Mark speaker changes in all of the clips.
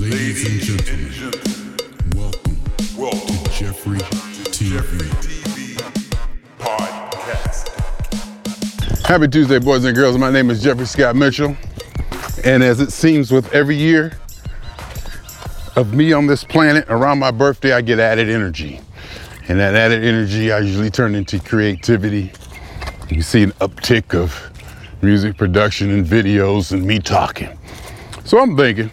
Speaker 1: Ladies and gentlemen, welcome,
Speaker 2: welcome
Speaker 1: to Jeffrey TV.
Speaker 2: Jeffrey TV Podcast.
Speaker 3: Happy Tuesday, boys and girls. My name is Jeffrey Scott Mitchell. And as it seems with every year of me on this planet, around my birthday, I get added energy. And that added energy I usually turn into creativity. You see an uptick of music production and videos and me talking. So I'm thinking,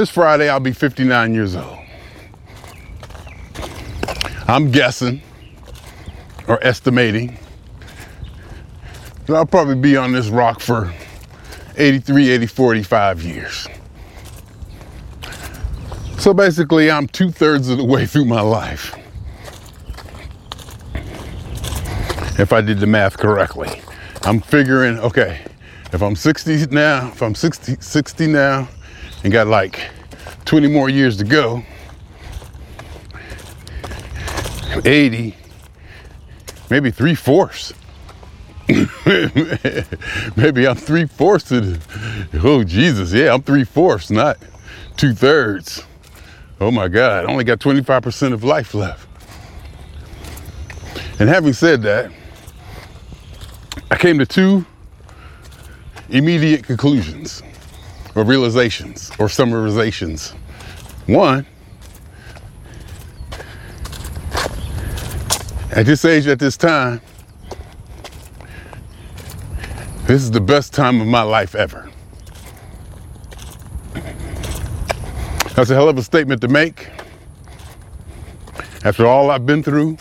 Speaker 3: this Friday I'll be 59 years old. I'm guessing or estimating that I'll probably be on this rock for 83, 80, 45 years. So basically, I'm two thirds of the way through my life. If I did the math correctly, I'm figuring, okay, if I'm 60 now, if I'm 60, 60 now and got like 20 more years to go, 80, maybe three fourths. maybe I'm three fourths of the, oh Jesus, yeah, I'm three fourths, not two thirds. Oh my God, I only got 25% of life left. And having said that, I came to two immediate conclusions or realizations or summarizations. One, at this age, at this time, this is the best time of my life ever. That's a hell of a statement to make. After all I've been through,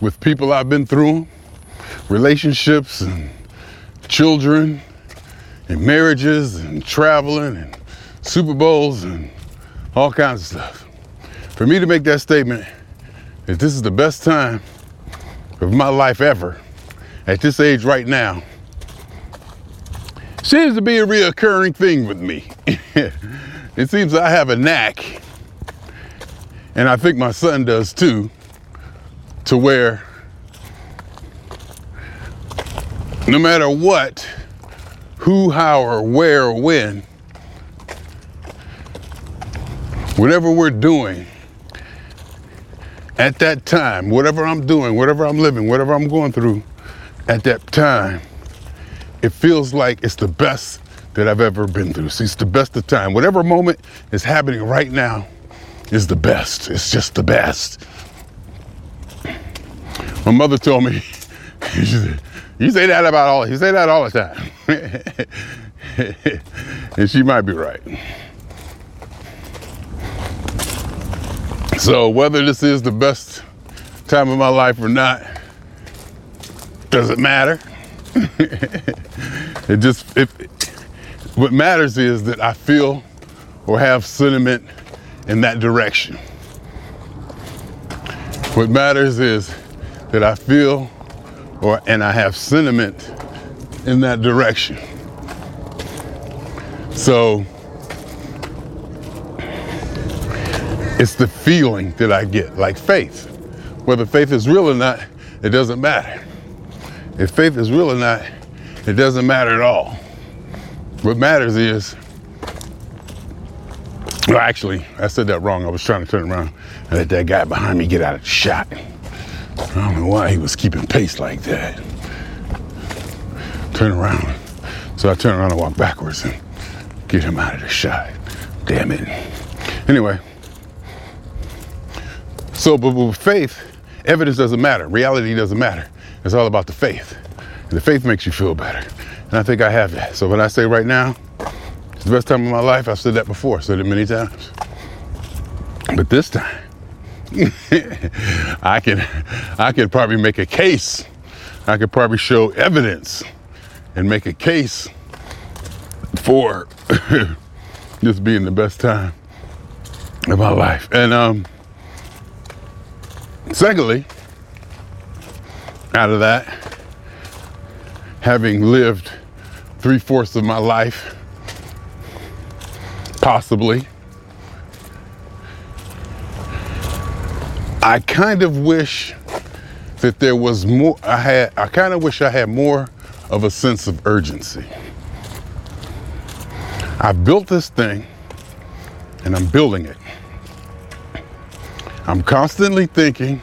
Speaker 3: with people I've been through, relationships and children and marriages and traveling and Super Bowls and all kinds of stuff. For me to make that statement that this is the best time of my life ever at this age right now seems to be a reoccurring thing with me. it seems I have a knack, and I think my son does too, to where no matter what, who, how, or where, or when, whatever we're doing at that time, whatever I'm doing, whatever I'm living, whatever I'm going through at that time, it feels like it's the best that I've ever been through. See, it's the best of time. Whatever moment is happening right now is the best. It's just the best. My mother told me, you say that about all, you say that all the time. and she might be right. So whether this is the best time of my life or not, does it matter. it just if what matters is that I feel or have sentiment in that direction. What matters is that I feel or and I have sentiment in that direction. So it's the feeling that I get, like faith. Whether faith is real or not, it doesn't matter. If faith is real or not, it doesn't matter at all. What matters is, well, actually, I said that wrong. I was trying to turn around and let that guy behind me get out of the shot. I don't know why he was keeping pace like that. Turn around. So I turn around and walk backwards and get him out of the shot. Damn it. Anyway, so but with faith, evidence doesn't matter. Reality doesn't matter. It's all about the faith. And the faith makes you feel better. And I think I have that. So when I say right now, it's the best time of my life, I've said that before, said it many times. But this time, I can I can probably make a case. I could probably show evidence and make a case for this being the best time of my life. And um secondly, out of that, having lived three fourths of my life, possibly, I kind of wish that there was more. I had. I kind of wish I had more of a sense of urgency. I built this thing. and I'm building it. I'm constantly thinking,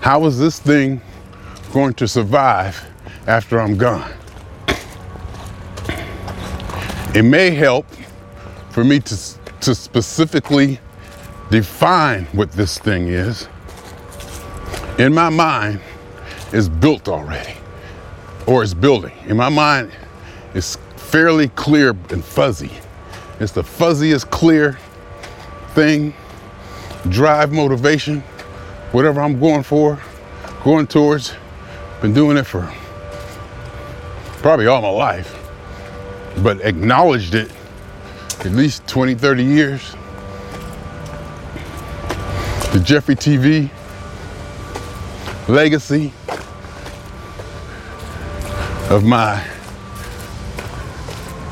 Speaker 3: how is this thing going to survive after I'm gone? It may help for me to, to specifically define what this thing is. In my mind, it's built already, or it's building. In my mind, it's fairly clear and fuzzy. It's the fuzziest clear thing, drive motivation, whatever I'm going for, going towards. Been doing it for probably all my life, but acknowledged it at least 20, 30 years. The Jeffrey TV legacy of my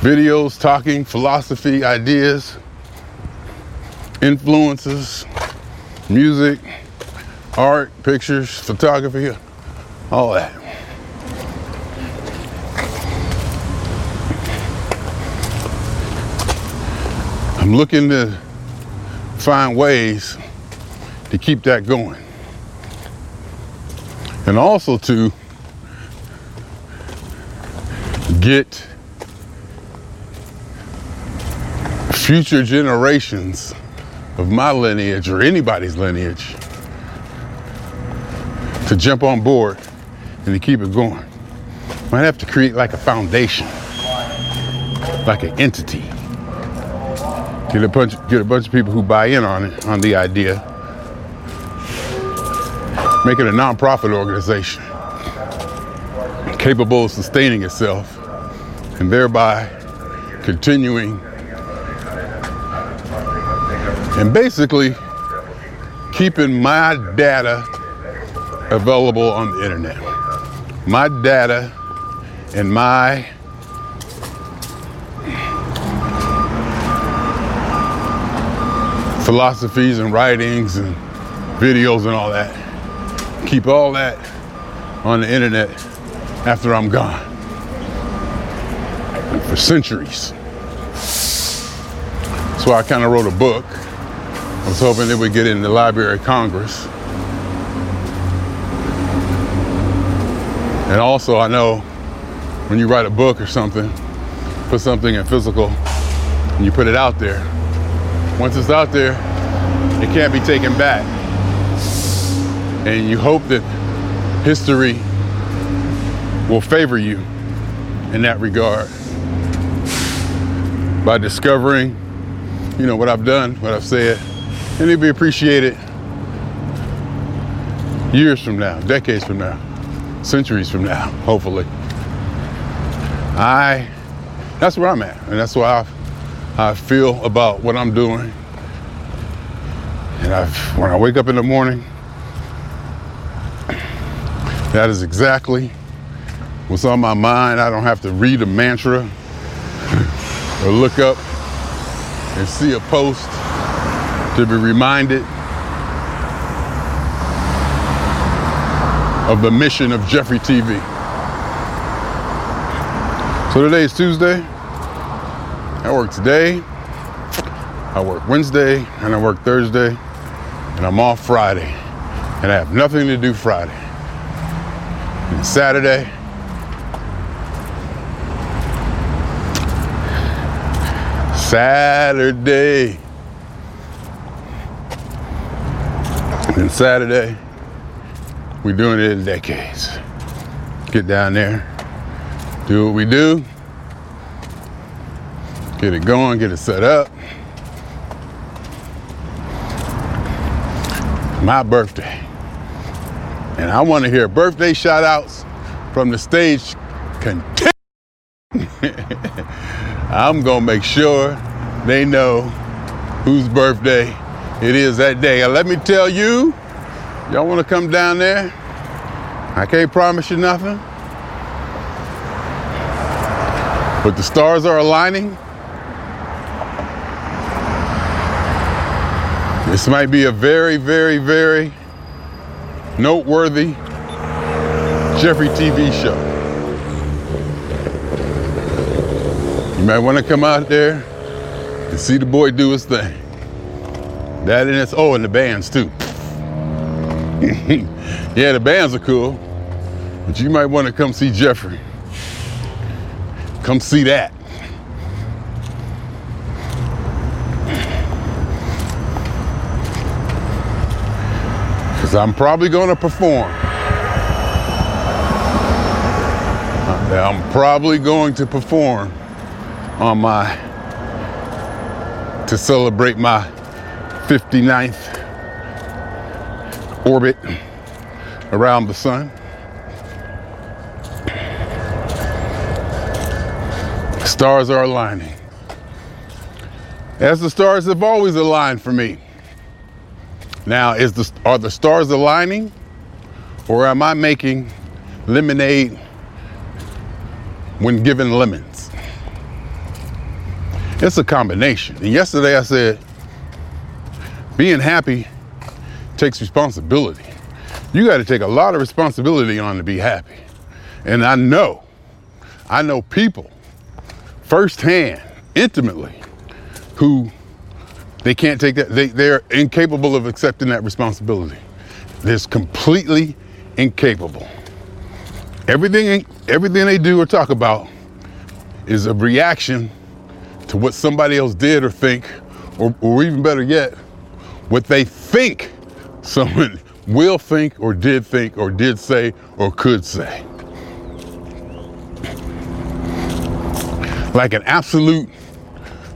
Speaker 3: videos, talking, philosophy, ideas, influences, music, art, pictures, photography, all that. I'm looking to find ways to keep that going. And also to get future generations of my lineage or anybody's lineage to jump on board and to keep it going. Might have to create like a foundation, like an entity. Get a bunch, get a bunch of people who buy in on it, on the idea. Make it a nonprofit organization capable of sustaining itself and thereby continuing and basically keeping my data available on the internet. My data and my philosophies and writings and videos and all that. Keep all that on the internet after I'm gone. And for centuries. Why I kind of wrote a book. I was hoping it would get in the Library of Congress. And also, I know when you write a book or something, put something in physical, and you put it out there. Once it's out there, it can't be taken back. And you hope that history will favor you in that regard by discovering, you know, what I've done, what I've said, and it'll be appreciated years from now, decades from now, centuries from now, hopefully. I, that's where I'm at, and that's why I, I feel about what I'm doing. And I've, when I wake up in the morning, that is exactly what's on my mind. I don't have to read a mantra or look up and see a post to be reminded of the mission of Jeffrey TV. So today is Tuesday. I work today, I work Wednesday, and I work Thursday, and I'm off Friday. And I have nothing to do Friday. Saturday, Saturday. And Saturday, we're doing it in decades. Get down there, do what we do, get it going, get it set up. My birthday. And I want to hear birthday shout outs from the stage. Continue. I'm going to make sure they know whose birthday it is that day. And let me tell you, y'all want to come down there? I can't promise you nothing. But the stars are aligning. This might be a very, very, very noteworthy Jeffrey TV show. You might want to come out there and see the boy do his thing. That and it's oh, and the bands too. yeah, the bands are cool, but you might want to come see Jeffrey. Come see that. Because I'm probably going to perform. I'm probably going to perform on my, to celebrate my 59th orbit around the sun. Stars are aligning. As the stars have always aligned for me. Now, is the, are the stars aligning or am I making lemonade when given lemons? It's a combination. And yesterday I said, being happy takes responsibility. You got to take a lot of responsibility on to be happy. And I know, I know people firsthand, intimately, who they can't take that, they, they're incapable of accepting that responsibility. They're completely incapable. Everything, everything they do or talk about is a reaction to what somebody else did or think, or, or even better yet, what they think someone will think or did think or did say or could say. Like an absolute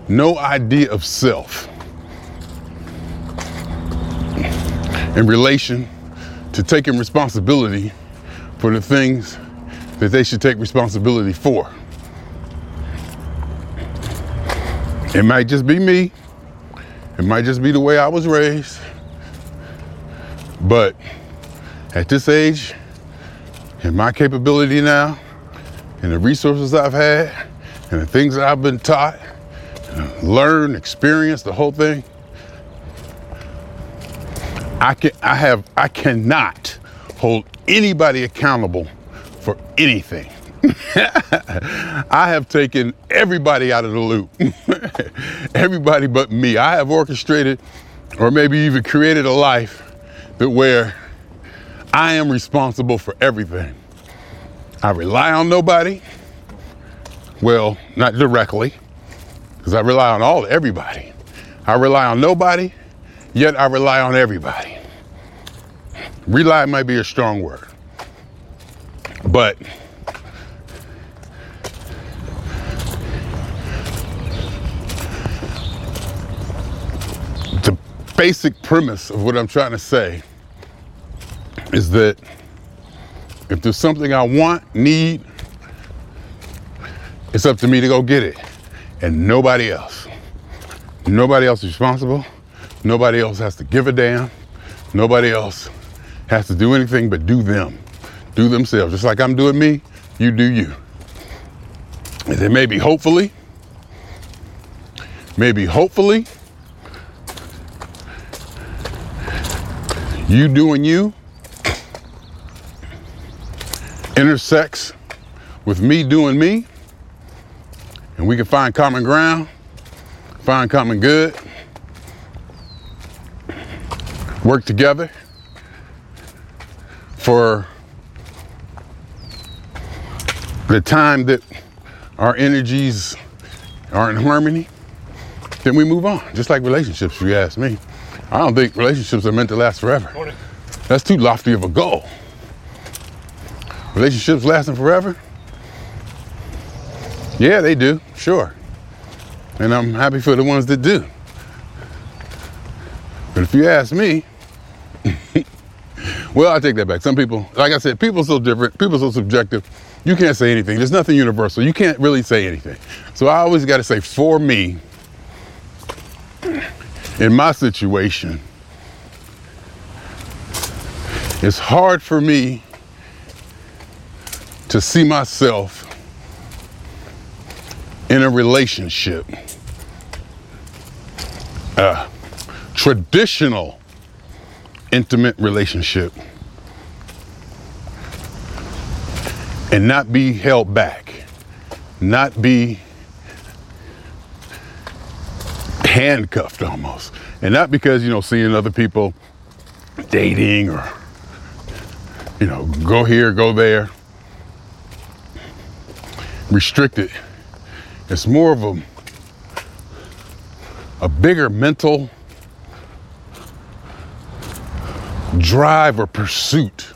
Speaker 3: no idea of self in relation to taking responsibility for the things that they should take responsibility for. It might just be me. It might just be the way I was raised. But at this age, and my capability now, and the resources I've had, and the things that I've been taught, learned, experienced, the whole thing, I can I have I cannot hold anybody accountable for anything. I have taken everybody out of the loop. everybody but me. I have orchestrated or maybe even created a life that where I am responsible for everything. I rely on nobody. Well, not directly, because I rely on all everybody. I rely on nobody, yet I rely on everybody. Rely might be a strong word. But the basic premise of what I'm trying to say is that if there's something I want, need, it's up to me to go get it and nobody else. Nobody else is responsible. Nobody else has to give a damn. Nobody else has to do anything but do them, do themselves. Just like I'm doing me, you do you. And then maybe hopefully, maybe hopefully, you doing you intersects with me doing me, and we can find common ground, find common good, work together for the time that our energies are in harmony, then we move on. Just like relationships, if you ask me. I don't think relationships are meant to last forever. That's too lofty of a goal. Relationships lasting forever? Yeah, they do, sure. And I'm happy for the ones that do. But if you ask me, well, I take that back. Some people, like I said, people are so different, people are so subjective. You can't say anything. There's nothing universal. You can't really say anything. So I always got to say, for me, in my situation, it's hard for me to see myself in a relationship, a traditional intimate relationship, and not be held back, not be handcuffed almost. And not because, you know, seeing other people dating or, you know, go here, go there. Restricted. It's more of a, a bigger mental drive or pursuit.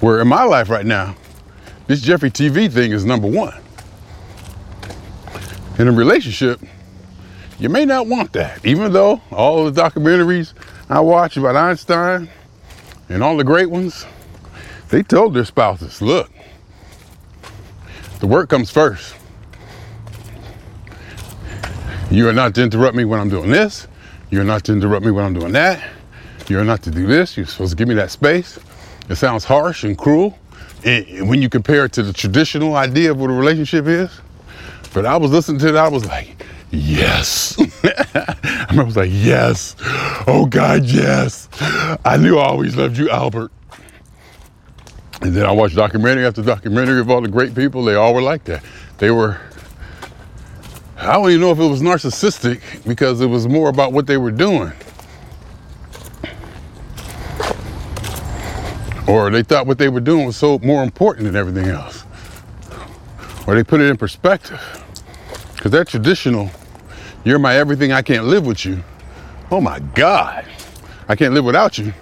Speaker 3: Where in my life right now, this Jeffrey TV thing is number one. In a relationship, you may not want that. Even though all the documentaries I watch about Einstein and all the great ones, they told their spouses, look, the work comes first. You are not to interrupt me when I'm doing this. You're not to interrupt me when I'm doing that. You're not to do this. You're supposed to give me that space. It sounds harsh and cruel and when you compare it to the traditional idea of what a relationship is. But I was listening to it, I was like, yes. I was like, yes. Oh God, yes. I knew I always loved you, Albert. And then I watched documentary after documentary of all the great people. They all were like that. They were, I don't even know if it was narcissistic because it was more about what they were doing. Or they thought what they were doing was so more important than everything else. Or they put it in perspective. Because that traditional, you're my everything, I can't live with you. Oh my God, I can't live without you.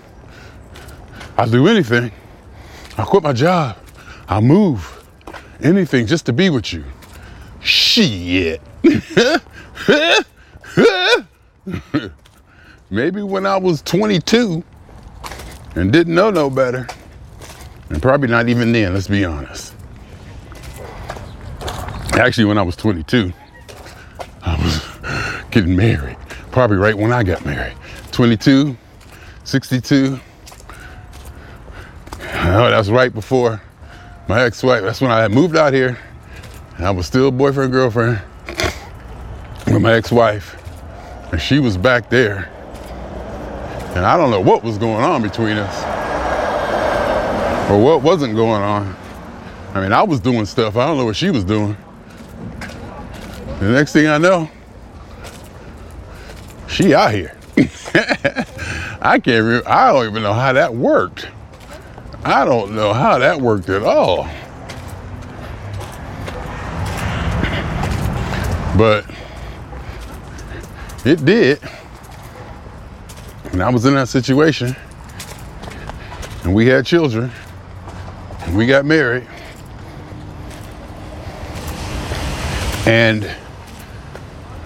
Speaker 3: I'll do anything. I'll quit my job. I'll move. Anything just to be with you. Shit. Maybe when I was 22 and didn't know no better, and probably not even then, let's be honest. Actually, when I was 22, I was getting married. Probably right when I got married. 22, 62. Oh, that's right before my ex-wife. That's when I had moved out here. And I was still boyfriend, girlfriend with my ex-wife. And she was back there. And I don't know what was going on between us. Or what wasn't going on. I mean, I was doing stuff. I don't know what she was doing. The next thing I know, she out here. I can't remember, I don't even know how that worked. I don't know how that worked at all. But it did. And I was in that situation. And we had children. We got married. And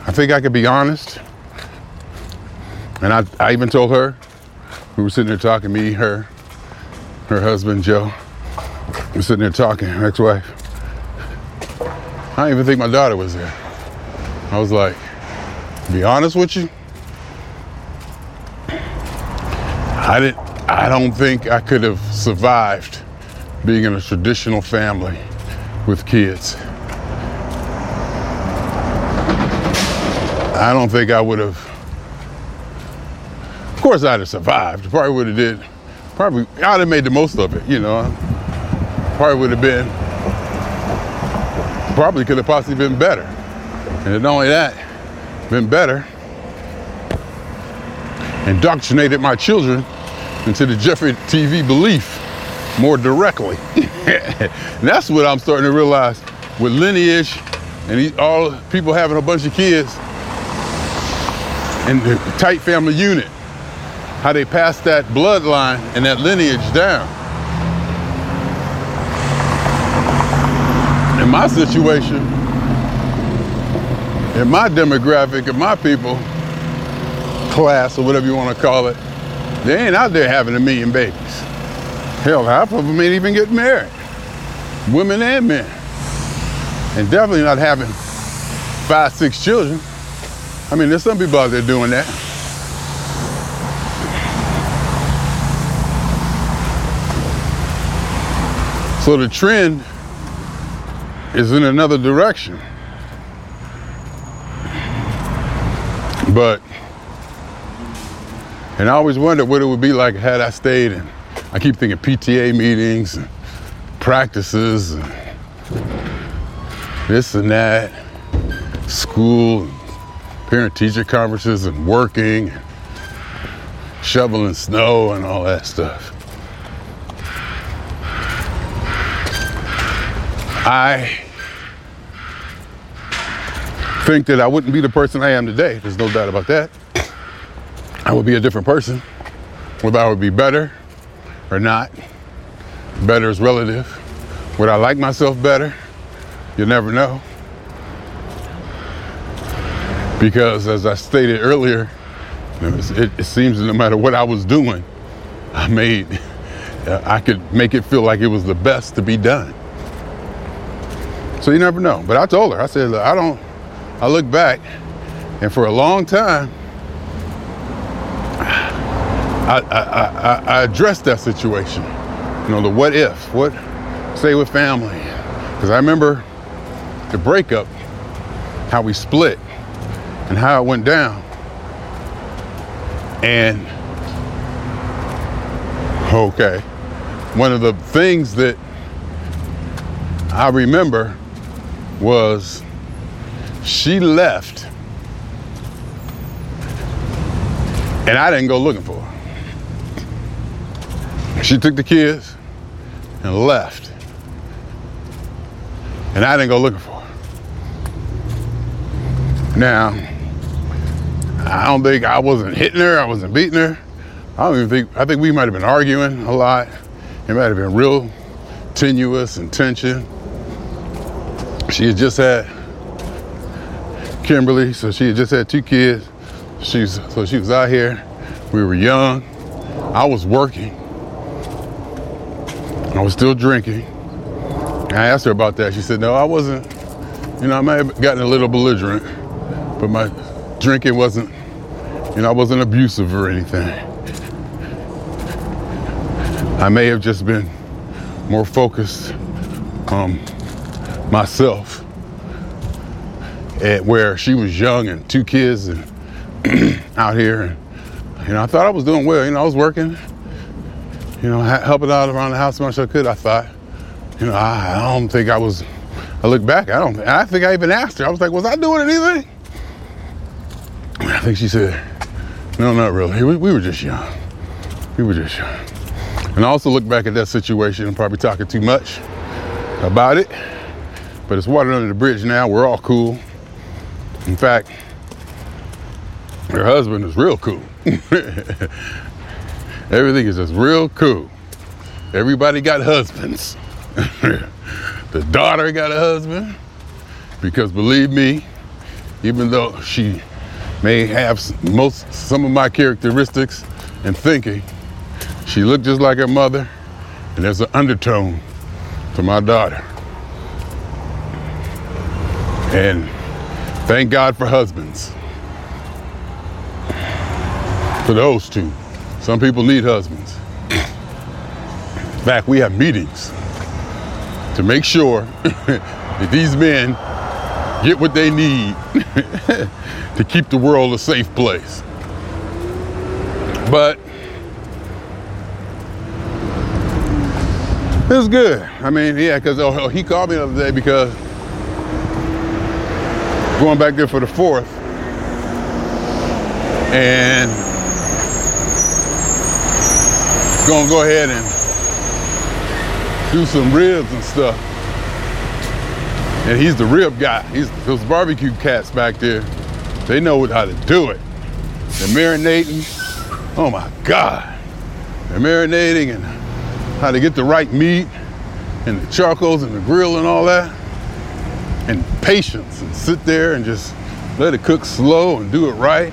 Speaker 3: I think I could be honest. And I, I even told her, we were sitting there talking, me, her, her husband, Joe. We were sitting there talking, her ex-wife. I didn't even think my daughter was there. I was like, be honest with you, I didn't I don't think I could have survived being in a traditional family with kids. I don't think I would have of course I'd have survived. Probably would have did probably I'd have made the most of it, you know. Probably would have been probably could have possibly been better. And not only that, been better, indoctrinated my children into the Jeffrey TV belief more directly. that's what I'm starting to realize with lineage and all people having a bunch of kids and the tight family unit, how they pass that bloodline and that lineage down. In my situation, in my demographic, in my people, class or whatever you want to call it, they ain't out there having a million babies. Hell, half of them ain't even getting married. Women and men. And definitely not having five, six children. I mean, there's some people out there doing that. So the trend is in another direction. But and I always wondered what it would be like had I stayed. And I keep thinking PTA meetings, practices, this and that, school, parent teacher conferences and working, shoveling snow and all that stuff. I think that I wouldn't be the person I am today. There's no doubt about that. I would be a different person. Whether I would be better or not, better is relative. Would I like myself better? You never know. Because as I stated earlier, it, it seems no matter what I was doing, I made, I could make it feel like it was the best to be done. So you never know. But I told her, I said, I don't, I look back, and for a long time, I, I, I, I addressed that situation. You know, the what if, what, stay with family. Because I remember the breakup, how we split, and how it went down. And, okay, one of the things that I remember was she left and I didn't go looking for her. She took the kids and left. And I didn't go looking for her. Now, I don't think I wasn't hitting her, I wasn't beating her. I don't even think, I think we might have been arguing a lot. It might have been real tenuous and tension. She had just had Kimberly, so she had just had two kids. She's so she was out here. We were young. I was working. I was still drinking. I asked her about that. She said, "No, I wasn't. You know, I might have gotten a little belligerent, but my drinking wasn't. You know, I wasn't abusive or anything. I may have just been more focused on myself at where she was young and two kids and out here. And, you know, I thought I was doing well. You know, I was working, you know, helping out around the house as much as I could. I thought, you know, I, I don't think I was. I look back, I don't. I think I even asked her. I was like, was I doing anything? I think she said, no, not really. We, we were just young. We were just young. And I also look back at that situation and probably talking too much about it. But it's water under the bridge now. We're all cool. In fact, her husband is real cool. Everything is just real cool. Everybody got husbands. the daughter got a husband because believe me, even though she may have most some of my characteristics and thinking, she looked just like her mother, and there's an undertone to my daughter. And thank God for husbands. For those two. Some people need husbands. In fact, we have meetings to make sure that these men get what they need to keep the world a safe place. But it's good. I mean, yeah, because oh, oh, he called me the other day because going back there for the fourth, and gonna go ahead and do some ribs and stuff. And he's the rib guy. He's those barbecue cats back there. They know how to do it. They're marinating. Oh my God. They're marinating and how to get the right meat and the charcoals and the grill and all that. And patience and sit there and just let it cook slow and do it right.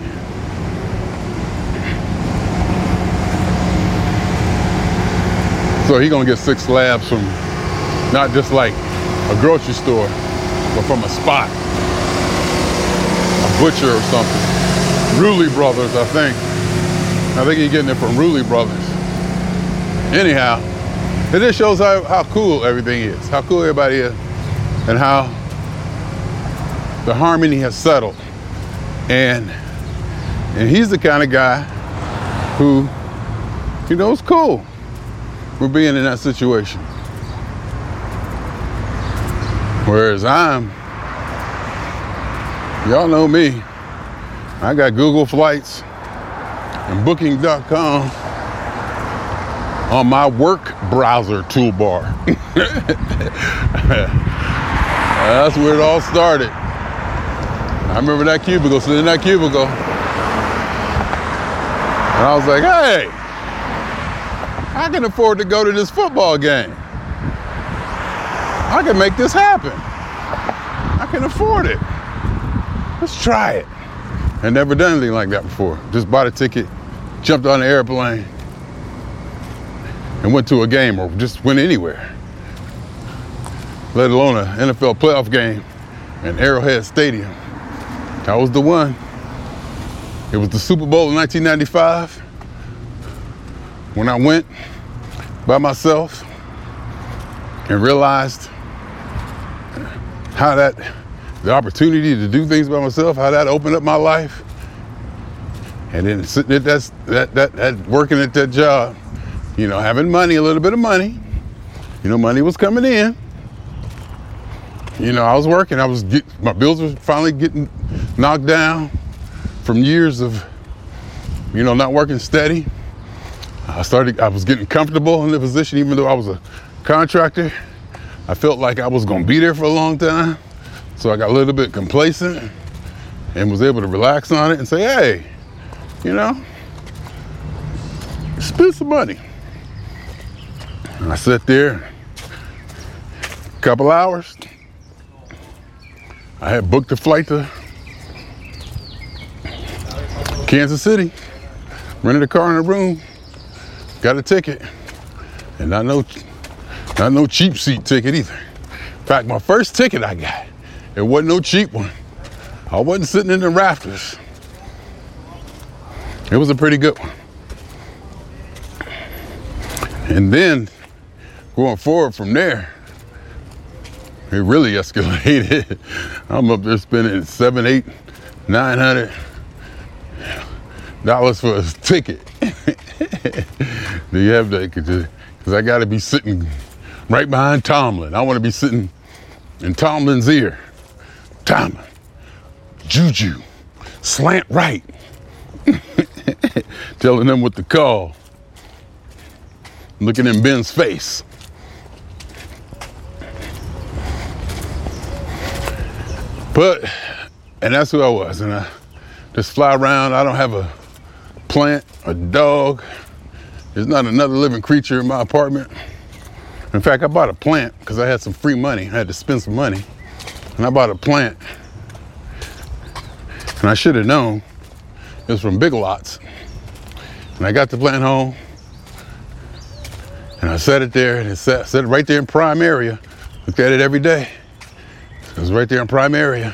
Speaker 3: So he gonna get six slabs from not just like a grocery store, but from a spot, a butcher or something. Ruley Brothers, I think. I think he's getting it from Ruley Brothers. Anyhow, it just shows how, how cool everything is, how cool everybody is, and how the harmony has settled. And and he's the kind of guy who, you know, is cool with being in that situation. Whereas I'm, y'all know me, I got Google Flights and Booking.com on my work browser toolbar. That's where it all started. I remember that cubicle, sitting in that cubicle. And I was like, hey, I can afford to go to this football game. I can make this happen. I can afford it. Let's try it. I never done anything like that before. Just bought a ticket, jumped on the airplane, and went to a game or just went anywhere. Let alone an NFL playoff game in Arrowhead Stadium. That was the one. It was the Super Bowl in 1995 when I went by myself and realized how that the opportunity to do things by myself, how that opened up my life. And then sitting at that, that, that, that working at that job, you know, having money, a little bit of money. You know, money was coming in. You know, I was working. I was get, my bills were finally getting knocked down from years of, you know, not working steady. I started. I was getting comfortable in the position, even though I was a contractor. I felt like I was going to be there for a long time, so I got a little bit complacent and was able to relax on it and say, "Hey, you know, spend some money." And I sat there, a couple hours. I had booked a flight to Kansas City, rented a car in a room, got a ticket, and not no, not no cheap seat ticket either. In fact, my first ticket I got, it wasn't no cheap one. I wasn't sitting in the rafters. It was a pretty good one. And then going forward from there, it really escalated. I'm up there spending seven, eight, nine hundred dollars for a ticket. Do you have that? Because I got to be sitting right behind Tomlin. I want to be sitting in Tomlin's ear. Tomlin, Juju, slant right. Telling them what to call. Looking in Ben's face. But, and that's who I was. And I just fly around. I don't have a plant, a dog. There's not another living creature in my apartment. In fact, I bought a plant because I had some free money. I had to spend some money. And I bought a plant. And I should have known it was from Big Lots. And I got the plant home. And I set it there and it set, set it right there in prime area. Looked at it every day. It was right there in prime area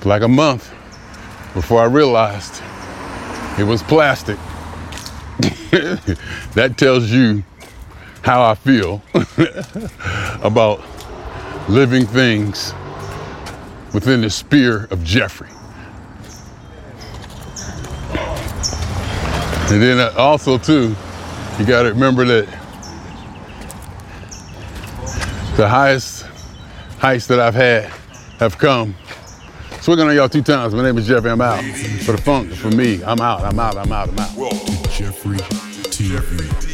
Speaker 3: for like a month before I realized it was plastic. that tells you how I feel about living things within the sphere of Jeffrey. And then uh, also too, you got to remember that the highest heights that I've had have come. Swigging on y'all two times. My name is Jeffrey. I'm out. For the funk, for me, I'm out. I'm out. I'm out. I'm out.
Speaker 1: Jeffrey TV.